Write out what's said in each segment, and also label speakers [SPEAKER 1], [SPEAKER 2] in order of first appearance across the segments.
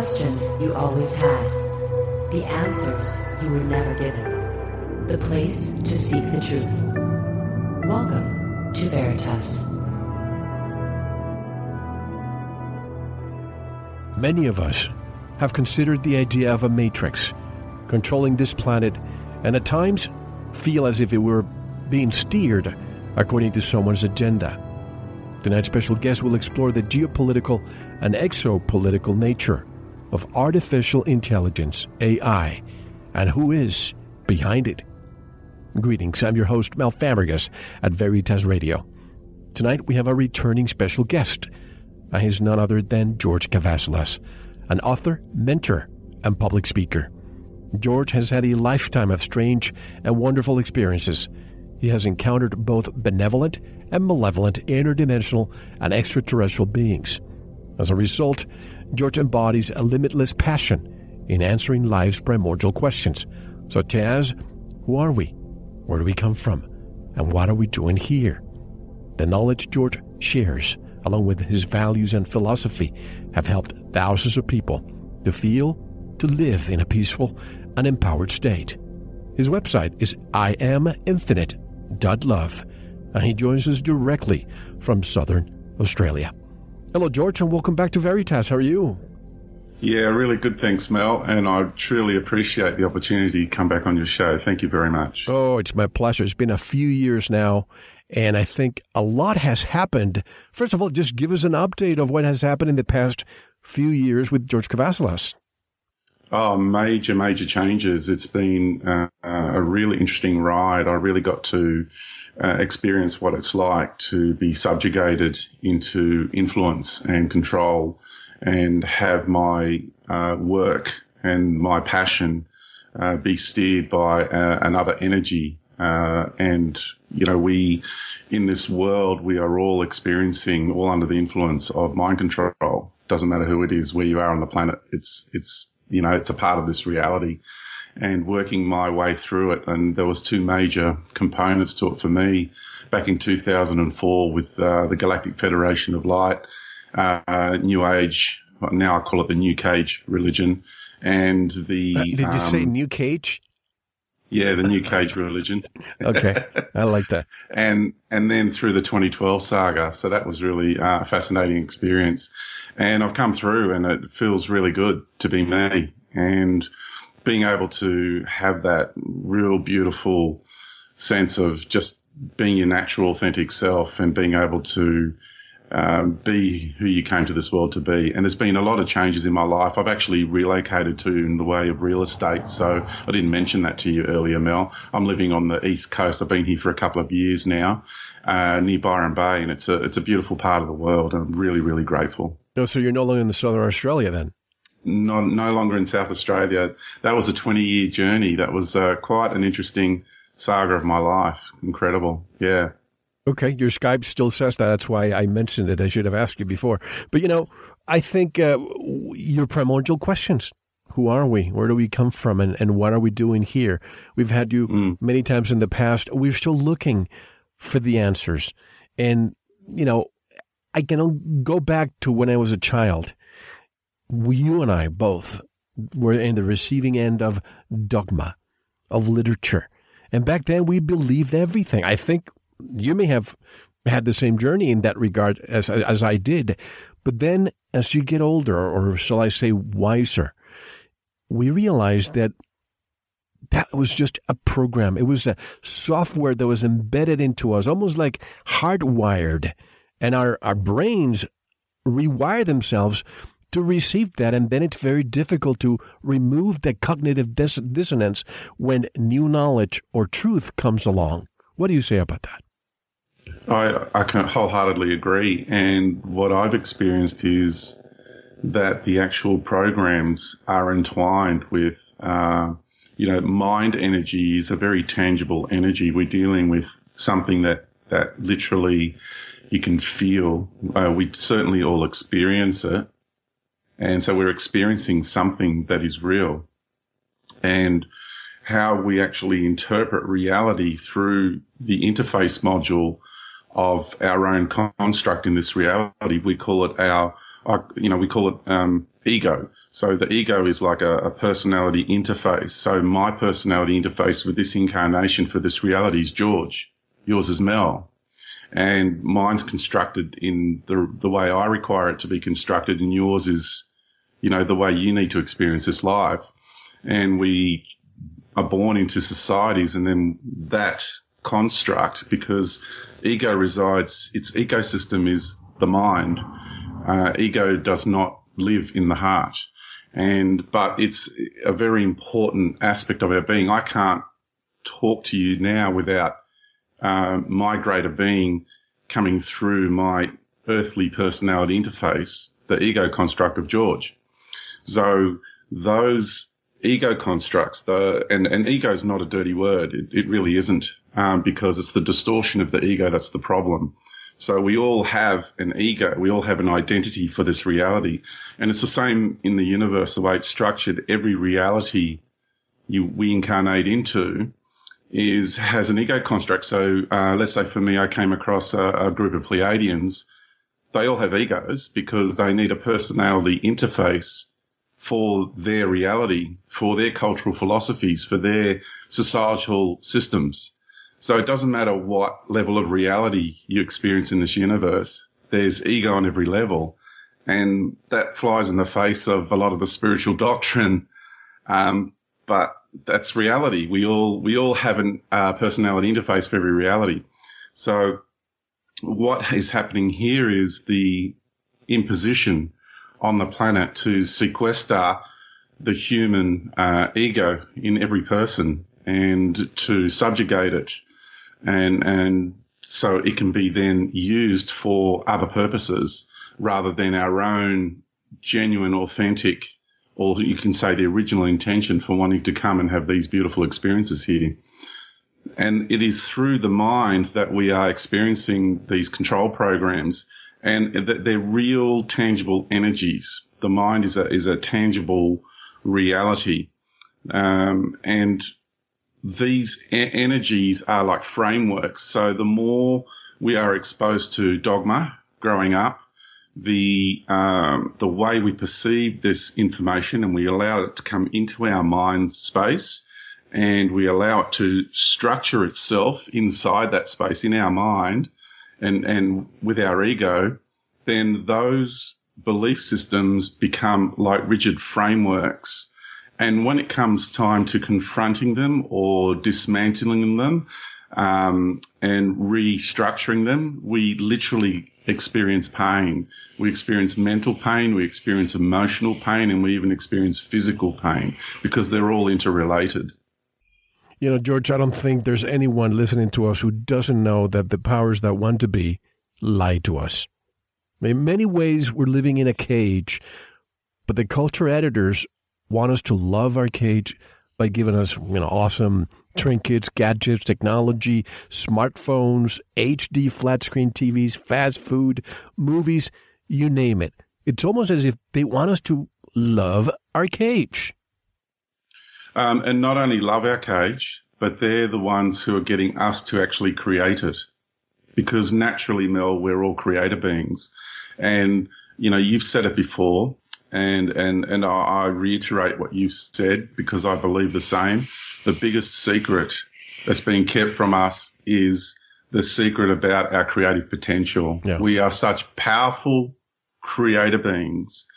[SPEAKER 1] questions you always had, the answers you were never given, the place to seek the truth. Welcome to Veritas.
[SPEAKER 2] Many of us have considered the idea of a matrix controlling this planet and at times feel as if it were being steered according to someone's agenda. Tonight's special guest will explore the geopolitical and exopolitical nature of artificial intelligence, AI, and who is behind it. Greetings, I'm your host, Mel Fabregas at Veritas Radio. Tonight we have a returning special guest. He's none other than George Kavassilas, an author, mentor, and public speaker. George has had a lifetime of strange and wonderful experiences he has encountered both benevolent and malevolent interdimensional and extraterrestrial beings. As a result, George embodies a limitless passion in answering life's primordial questions, such as Who are we? Where do we come from? And what are we doing here? The knowledge George shares, along with his values and philosophy, have helped thousands of people to feel, to live in a peaceful and empowered state. His website is I am infinite Love, and he joins us directly from southern Australia. Hello, George, and welcome back to Veritas. How are you?
[SPEAKER 3] Yeah, really good. Thanks, Mel. And I truly appreciate the opportunity to come back on your show. Thank you very much.
[SPEAKER 2] Oh, it's my pleasure. It's been a few years now, and I think a lot has happened. First of all, just give us an update of what has happened in the past few years with George Kavassilas.
[SPEAKER 3] Oh, major, major changes. It's been uh, a really interesting ride. I really got to uh, experience what it's like to be subjugated into influence and control and have my uh, work and my passion uh, be steered by uh, another energy. Uh, and, you know, we, in this world, we are all experiencing all under the influence of mind control. Doesn't matter who it is, where you are on the planet. It's, it's you know, it's a part of this reality and working my way through it. And there was two major components to it for me back in 2004 with uh, the Galactic Federation of Light, uh, New Age. Now I call it the New Cage religion, and the.
[SPEAKER 2] Uh, did you um, say New Cage?
[SPEAKER 3] Yeah, the New Cage religion.
[SPEAKER 2] okay, I like that.
[SPEAKER 3] and and then through the 2012 saga, so that was really uh, a fascinating experience. And I've come through, and it feels really good to be me, and being able to have that real beautiful sense of just being your natural, authentic self, and being able to um, be who you came to this world to be. And there's been a lot of changes in my life. I've actually relocated to in the way of real estate. So I didn't mention that to you earlier, Mel. I'm living on the east coast. I've been here for a couple of years now, uh, near Byron Bay, and it's a it's a beautiful part of the world. And I'm really really grateful.
[SPEAKER 2] Oh, so you're no longer in the southern Australia then?
[SPEAKER 3] No, no longer in South Australia. That was a 20 year journey. That was uh, quite an interesting saga of my life. Incredible. Yeah.
[SPEAKER 2] Okay, your Skype still says that. That's why I mentioned it. I should have asked you before. But you know, I think uh, your primordial questions. Who are we? Where do we come from? And, and what are we doing here? We've had you mm. many times in the past. We're still looking for the answers. And, you know, I can go back to when I was a child. You and I both were in the receiving end of dogma, of literature. And back then we believed everything. I think you may have had the same journey in that regard as as I did. But then as you get older, or shall I say wiser, we realized that that was just a program. It was a software that was embedded into us, almost like hardwired. And our, our brains rewire themselves to receive that. And then it's very difficult to remove the cognitive dis- dissonance when new knowledge or truth comes along. What do you say about that?
[SPEAKER 3] I, I can wholeheartedly agree. And what I've experienced is that the actual programs are entwined with, uh, you know, mind energy is a very tangible energy. We're dealing with something that, that literally you can feel. Uh, we certainly all experience it. And so we're experiencing something that is real. And how we actually interpret reality through the interface module of our own construct in this reality. We call it our I, you know, we call it um, ego. So the ego is like a, a, personality interface. So my personality interface with this incarnation for this reality is George. Yours is Mel. And mine's constructed in the, the way I require it to be constructed and yours is, you know, the way you need to experience this life. And we are born into societies and then that construct because ego resides, its ecosystem is the mind. Uh, ego does not live in the heart. And, but it's a very important aspect of our being. I can't talk to you now without uh, my greater being coming through my earthly personality interface, the ego construct of George. So those ego constructs, the, and, and ego is not a dirty word. It, it really isn't, um, because it's the distortion of the ego that's the problem. So we all have an ego. We all have an identity for this reality. And it's the same in the universe, the way it's structured. Every reality you, we incarnate into is, has an ego construct. So, uh, let's say for me, I came across a, a group of Pleiadians. They all have egos because they need a personality interface for their reality, for their cultural philosophies, for their societal systems. So it doesn't matter what level of reality you experience in this universe. There's ego on every level. And that flies in the face of a lot of the spiritual doctrine. Um, but that's reality. We all, we all have a uh, personality interface for every reality. So what is happening here is the imposition on the planet to sequester the human uh, ego in every person and to subjugate it and and so it can be then used for other purposes rather than our own genuine, authentic, or you can say the original intention for wanting to come and have these beautiful experiences here. And it is through the mind that we are experiencing these control programs and they're real tangible energies. The mind is a, is a tangible reality. Um, and these e- energies are like frameworks. So the more we are exposed to dogma growing up, the um, the way we perceive this information and we allow it to come into our mind space and we allow it to structure itself inside that space in our mind and and with our ego, then those belief systems become like rigid frameworks and when it comes time to confronting them or dismantling them um, and restructuring them, we literally experience pain. We experience mental pain, we experience emotional pain, and we even experience physical pain because they're all interrelated.
[SPEAKER 2] You know, George, I don't think there's anyone listening to us who doesn't know that the powers that want to be lie to us. In many ways, we're living in a cage, but the culture editors want us to love our cage by giving us you know awesome trinkets, gadgets, technology, smartphones, HD flat screen TVs, fast food, movies, you name it. It's almost as if they want us to love our cage.
[SPEAKER 3] Um, and not only love our cage, but they're the ones who are getting us to actually create it. Because naturally, Mel, we're all creator beings. And, you know, you've said it before and and and I, reiterate what you said because I believe the same. The biggest secret that's being kept from us is the secret about our creative potential. Yeah. We are such powerful creator beings,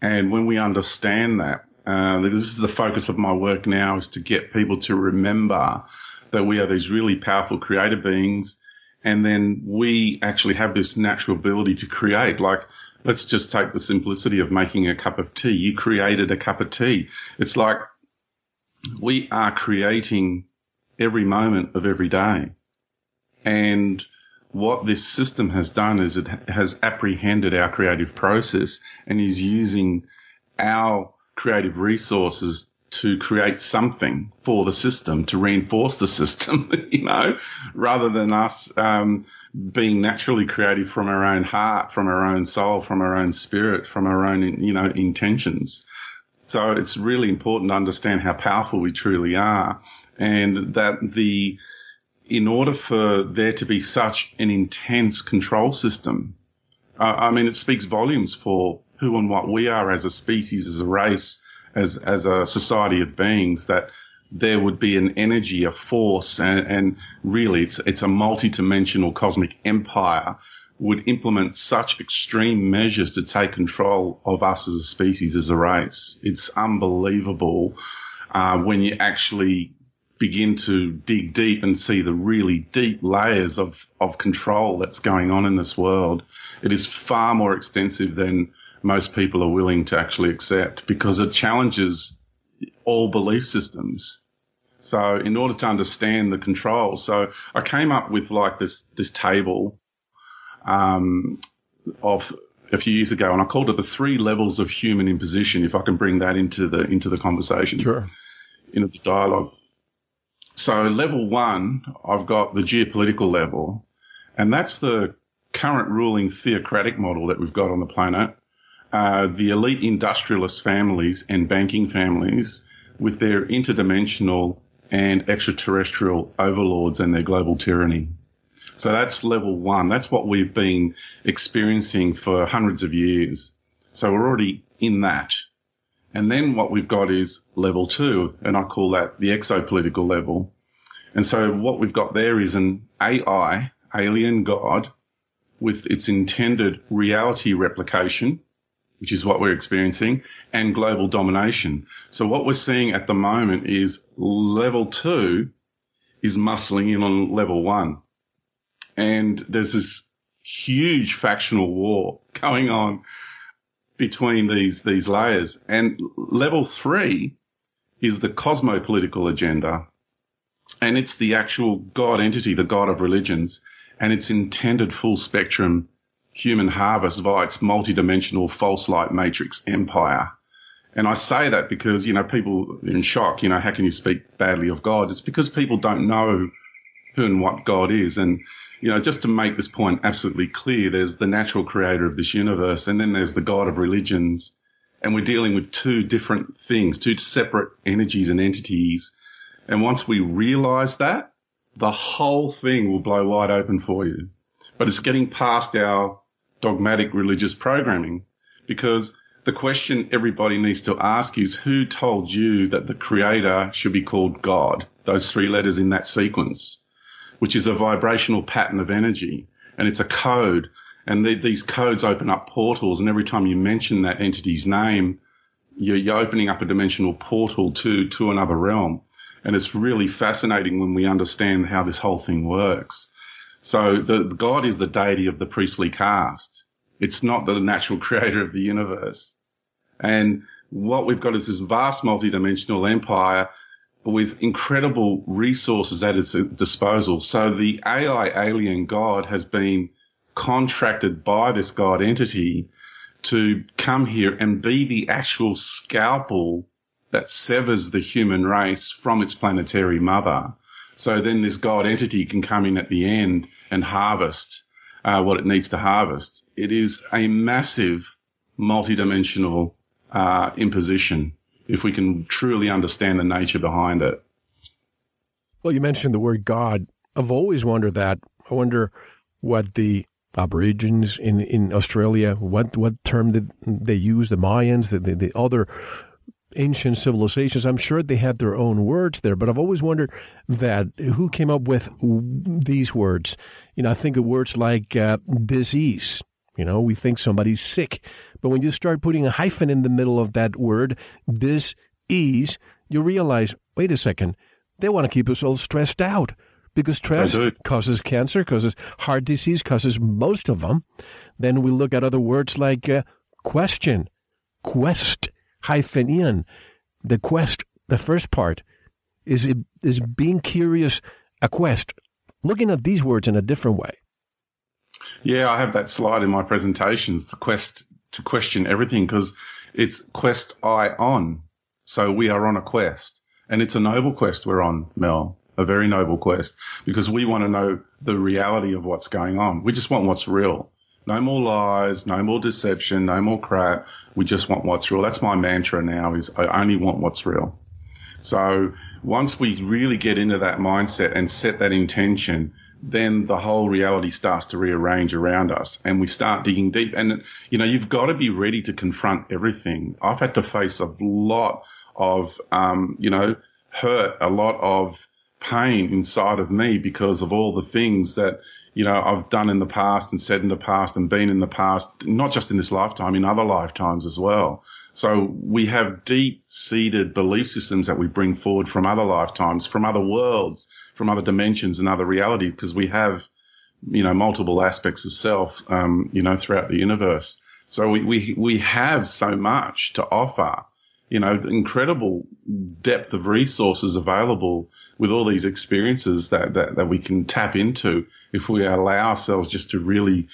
[SPEAKER 3] and when we understand that, uh, this is the focus of my work now is to get people to remember that we are these really powerful creator beings, and then we actually have this natural ability to create. Like let's just take the simplicity of making a cup of tea. You created a cup of tea. It's like we are creating every moment of every day. And what this system has done is it has apprehended our creative process and is using our creative resources to create something for the system to reinforce the system, you know, rather than us um, being naturally creative from our own heart, from our own soul, from our own spirit, from our own, you know, intentions. So it's really important to understand how powerful we truly are and that the, in order for there to be such an intense control system, uh, I mean, it speaks volumes for who and what we are as a species, as a race, as, as a society of beings, that there would be an energy, a force, and, and really it's, it's a multi-dimensional cosmic empire would implement such extreme measures to take control of us as a species, as a race. It's unbelievable uh, when you actually begin to dig deep and see the really deep layers of, of control that's going on in this world. It is far more extensive than most people are willing to actually accept because it challenges all belief systems. So in order to understand the control, so I came up with like this, this table um, of a few years ago, and I called it the three levels of human imposition. If I can bring that into the into the conversation,
[SPEAKER 2] sure,
[SPEAKER 3] into the dialogue. So level one, I've got the geopolitical level, and that's the current ruling theocratic model that we've got on the planet. Uh, the elite industrialist families and banking families with their interdimensional and extraterrestrial overlords and their global tyranny. So that's level one. That's what we've been experiencing for hundreds of years. So we're already in that. And then what we've got is level two, and I call that the exopolitical level. And so what we've got there is an AI, alien god, with its intended reality replication, which is what we're experiencing, and global domination. So what we're seeing at the moment is level two is muscling in on level one and there's this huge factional war going on between these these layers. And level three is the cosmopolitical agenda, and it's the actual God entity, the God of religions, and its intended full spectrum human harvest via its multidimensional false light matrix empire. And I say that because, you know, people are in shock, you know, how can you speak badly of God? It's because people don't know who and what God is. And you know, just to make this point absolutely clear, there's the natural creator of this universe and then there's the God of religions. And we're dealing with two different things, two separate energies and entities. And once we realize that, the whole thing will blow wide open for you. But it's getting past our dogmatic religious programming because the question everybody needs to ask is who told you that the creator should be called God? Those three letters in that sequence which is a vibrational pattern of energy and it's a code. And the, these codes open up portals. And every time you mention that entity's name, you're, you're opening up a dimensional portal to, to another realm. And it's really fascinating when we understand how this whole thing works. So the, God is the deity of the priestly caste. It's not the natural creator of the universe. And what we've got is this vast multidimensional empire with incredible resources at its disposal. So the AI alien god has been contracted by this god entity to come here and be the actual scalpel that severs the human race from its planetary mother. So then this god entity can come in at the end and harvest uh, what it needs to harvest. It is a massive multidimensional uh, imposition if we can truly understand the nature behind it.
[SPEAKER 2] Well, you mentioned the word God. I've always wondered that. I wonder what the Aborigines in, in Australia, what, what term did they use, the Mayans, the, the, the other ancient civilizations. I'm sure they had their own words there, but I've always wondered that who came up with these words. You know, I think of words like uh, disease. You know, we think somebody's sick. But when you start putting a hyphen in the middle of that word, this ease, you realize, wait a second, they want to keep us all stressed out because stress causes cancer, causes heart disease, causes most of them. Then we look at other words like uh, question, quest, hyphen in. The quest, the first part, is is being curious a quest. Looking at these words in a different way.
[SPEAKER 3] Yeah, I have that slide in my presentations, the quest to question everything because it's quest I on. So we are on a quest and it's a noble quest we're on, Mel, a very noble quest because we want to know the reality of what's going on. We just want what's real. No more lies, no more deception, no more crap. We just want what's real. That's my mantra now is I only want what's real. So once we really get into that mindset and set that intention, then the whole reality starts to rearrange around us and we start digging deep. And, you know, you've got to be ready to confront everything. I've had to face a lot of, um, you know, hurt, a lot of pain inside of me because of all the things that, you know, I've done in the past and said in the past and been in the past, not just in this lifetime, in other lifetimes as well. So we have deep seated belief systems that we bring forward from other lifetimes, from other worlds, from other dimensions and other realities, because we have, you know, multiple aspects of self, um, you know, throughout the universe. So we, we, we have so much to offer, you know, incredible depth of resources available with all these experiences that, that, that we can tap into if we allow ourselves just to really,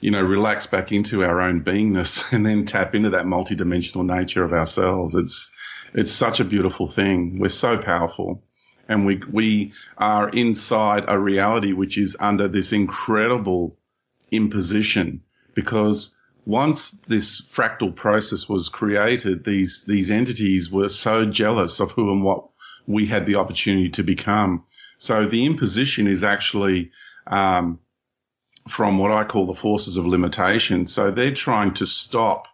[SPEAKER 3] you know, relax back into our own beingness and then tap into that multidimensional nature of ourselves. It's, it's such a beautiful thing. We're so powerful and we we are inside a reality which is under this incredible imposition because once this fractal process was created, these these entities were so jealous of who and what we had the opportunity to become. So the imposition is actually um, from what I call the forces of limitation. So they're trying to stop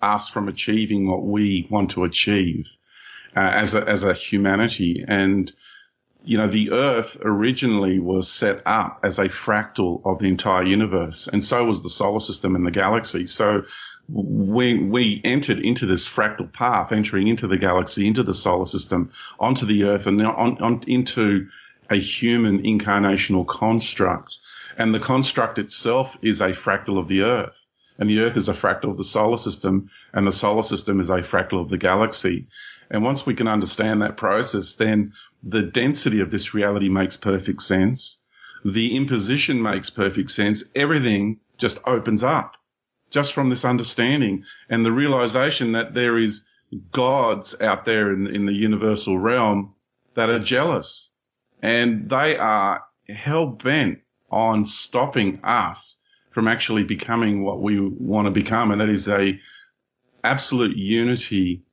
[SPEAKER 3] us from achieving what we want to achieve uh, as a as a humanity and you know, the Earth originally was set up as a fractal of the entire universe, and so was the solar system and the galaxy. So when we entered into this fractal path, entering into the galaxy, into the solar system, onto the Earth, and on, on into a human incarnational construct. And the construct itself is a fractal of the Earth. And the Earth is a fractal of the solar system, and the solar system is a fractal of the galaxy. And once we can understand that process, then the density of this reality makes perfect sense. The imposition makes perfect sense. Everything just opens up just from this understanding and the realization that there is gods out there in, in the universal realm that are jealous and they are hell bent on stopping us from actually becoming what we want to become. And that is a absolute unity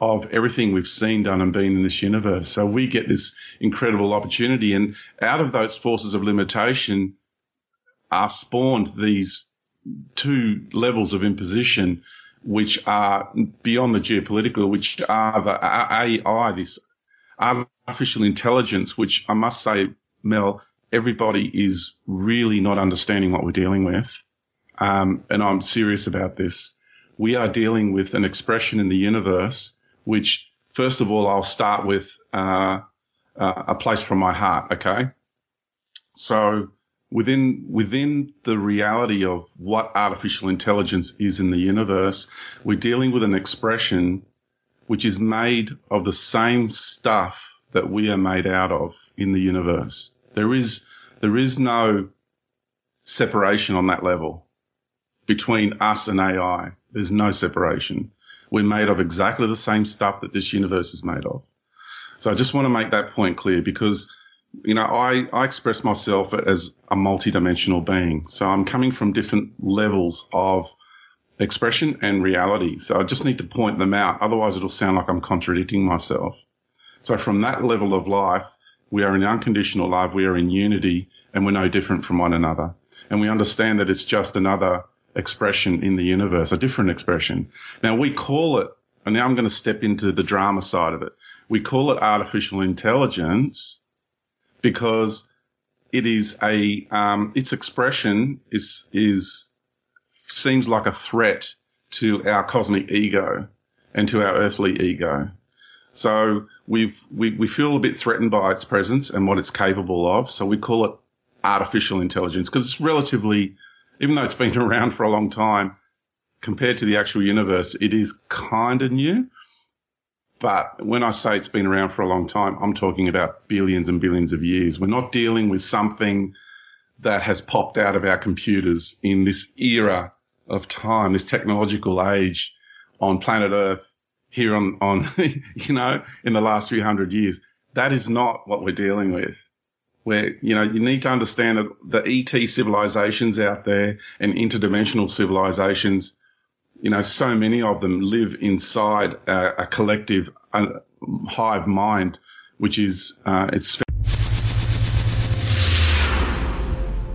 [SPEAKER 3] of everything we've seen, done, and been in this universe. So we get this incredible opportunity, and out of those forces of limitation are spawned these two levels of imposition, which are beyond the geopolitical, which are the AI, this artificial intelligence, which I must say, Mel, everybody is really not understanding what we're dealing with. Um, and I'm serious about this. We are dealing with an expression in the universe which first of all, I'll start with uh, uh, a place from my heart. Okay, so within within the reality of what artificial intelligence is in the universe, we're dealing with an expression which is made of the same stuff that we are made out of in the universe. There is there is no separation on that level between us and AI. There's no separation. We're made of exactly the same stuff that this universe is made of. So I just want to make that point clear because, you know, I, I express myself as a multidimensional being. So I'm coming from different levels of expression and reality. So I just need to point them out. Otherwise it'll sound like I'm contradicting myself. So from that level of life, we are in unconditional love. We are in unity and we're no different from one another. And we understand that it's just another expression in the universe, a different expression. Now we call it, and now I'm going to step into the drama side of it. We call it artificial intelligence because it is a, um, its expression is, is, seems like a threat to our cosmic ego and to our earthly ego. So we've, we, we feel a bit threatened by its presence and what it's capable of. So we call it artificial intelligence because it's relatively even though it's been around for a long time, compared to the actual universe, it is kind of new. But when I say it's been around for a long time, I'm talking about billions and billions of years. We're not dealing with something that has popped out of our computers in this era of time, this technological age on planet Earth here on, on, you know, in the last few hundred years. That is not what we're dealing with where, you know, you need to understand that the ET civilizations out there and interdimensional civilizations, you know, so many of them live inside a, a collective uh, hive mind, which is, uh, it's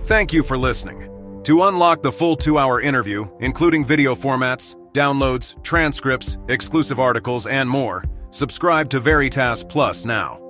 [SPEAKER 4] Thank you for listening. To unlock the full two hour interview, including video formats, downloads, transcripts, exclusive articles, and more, subscribe to Veritas Plus now.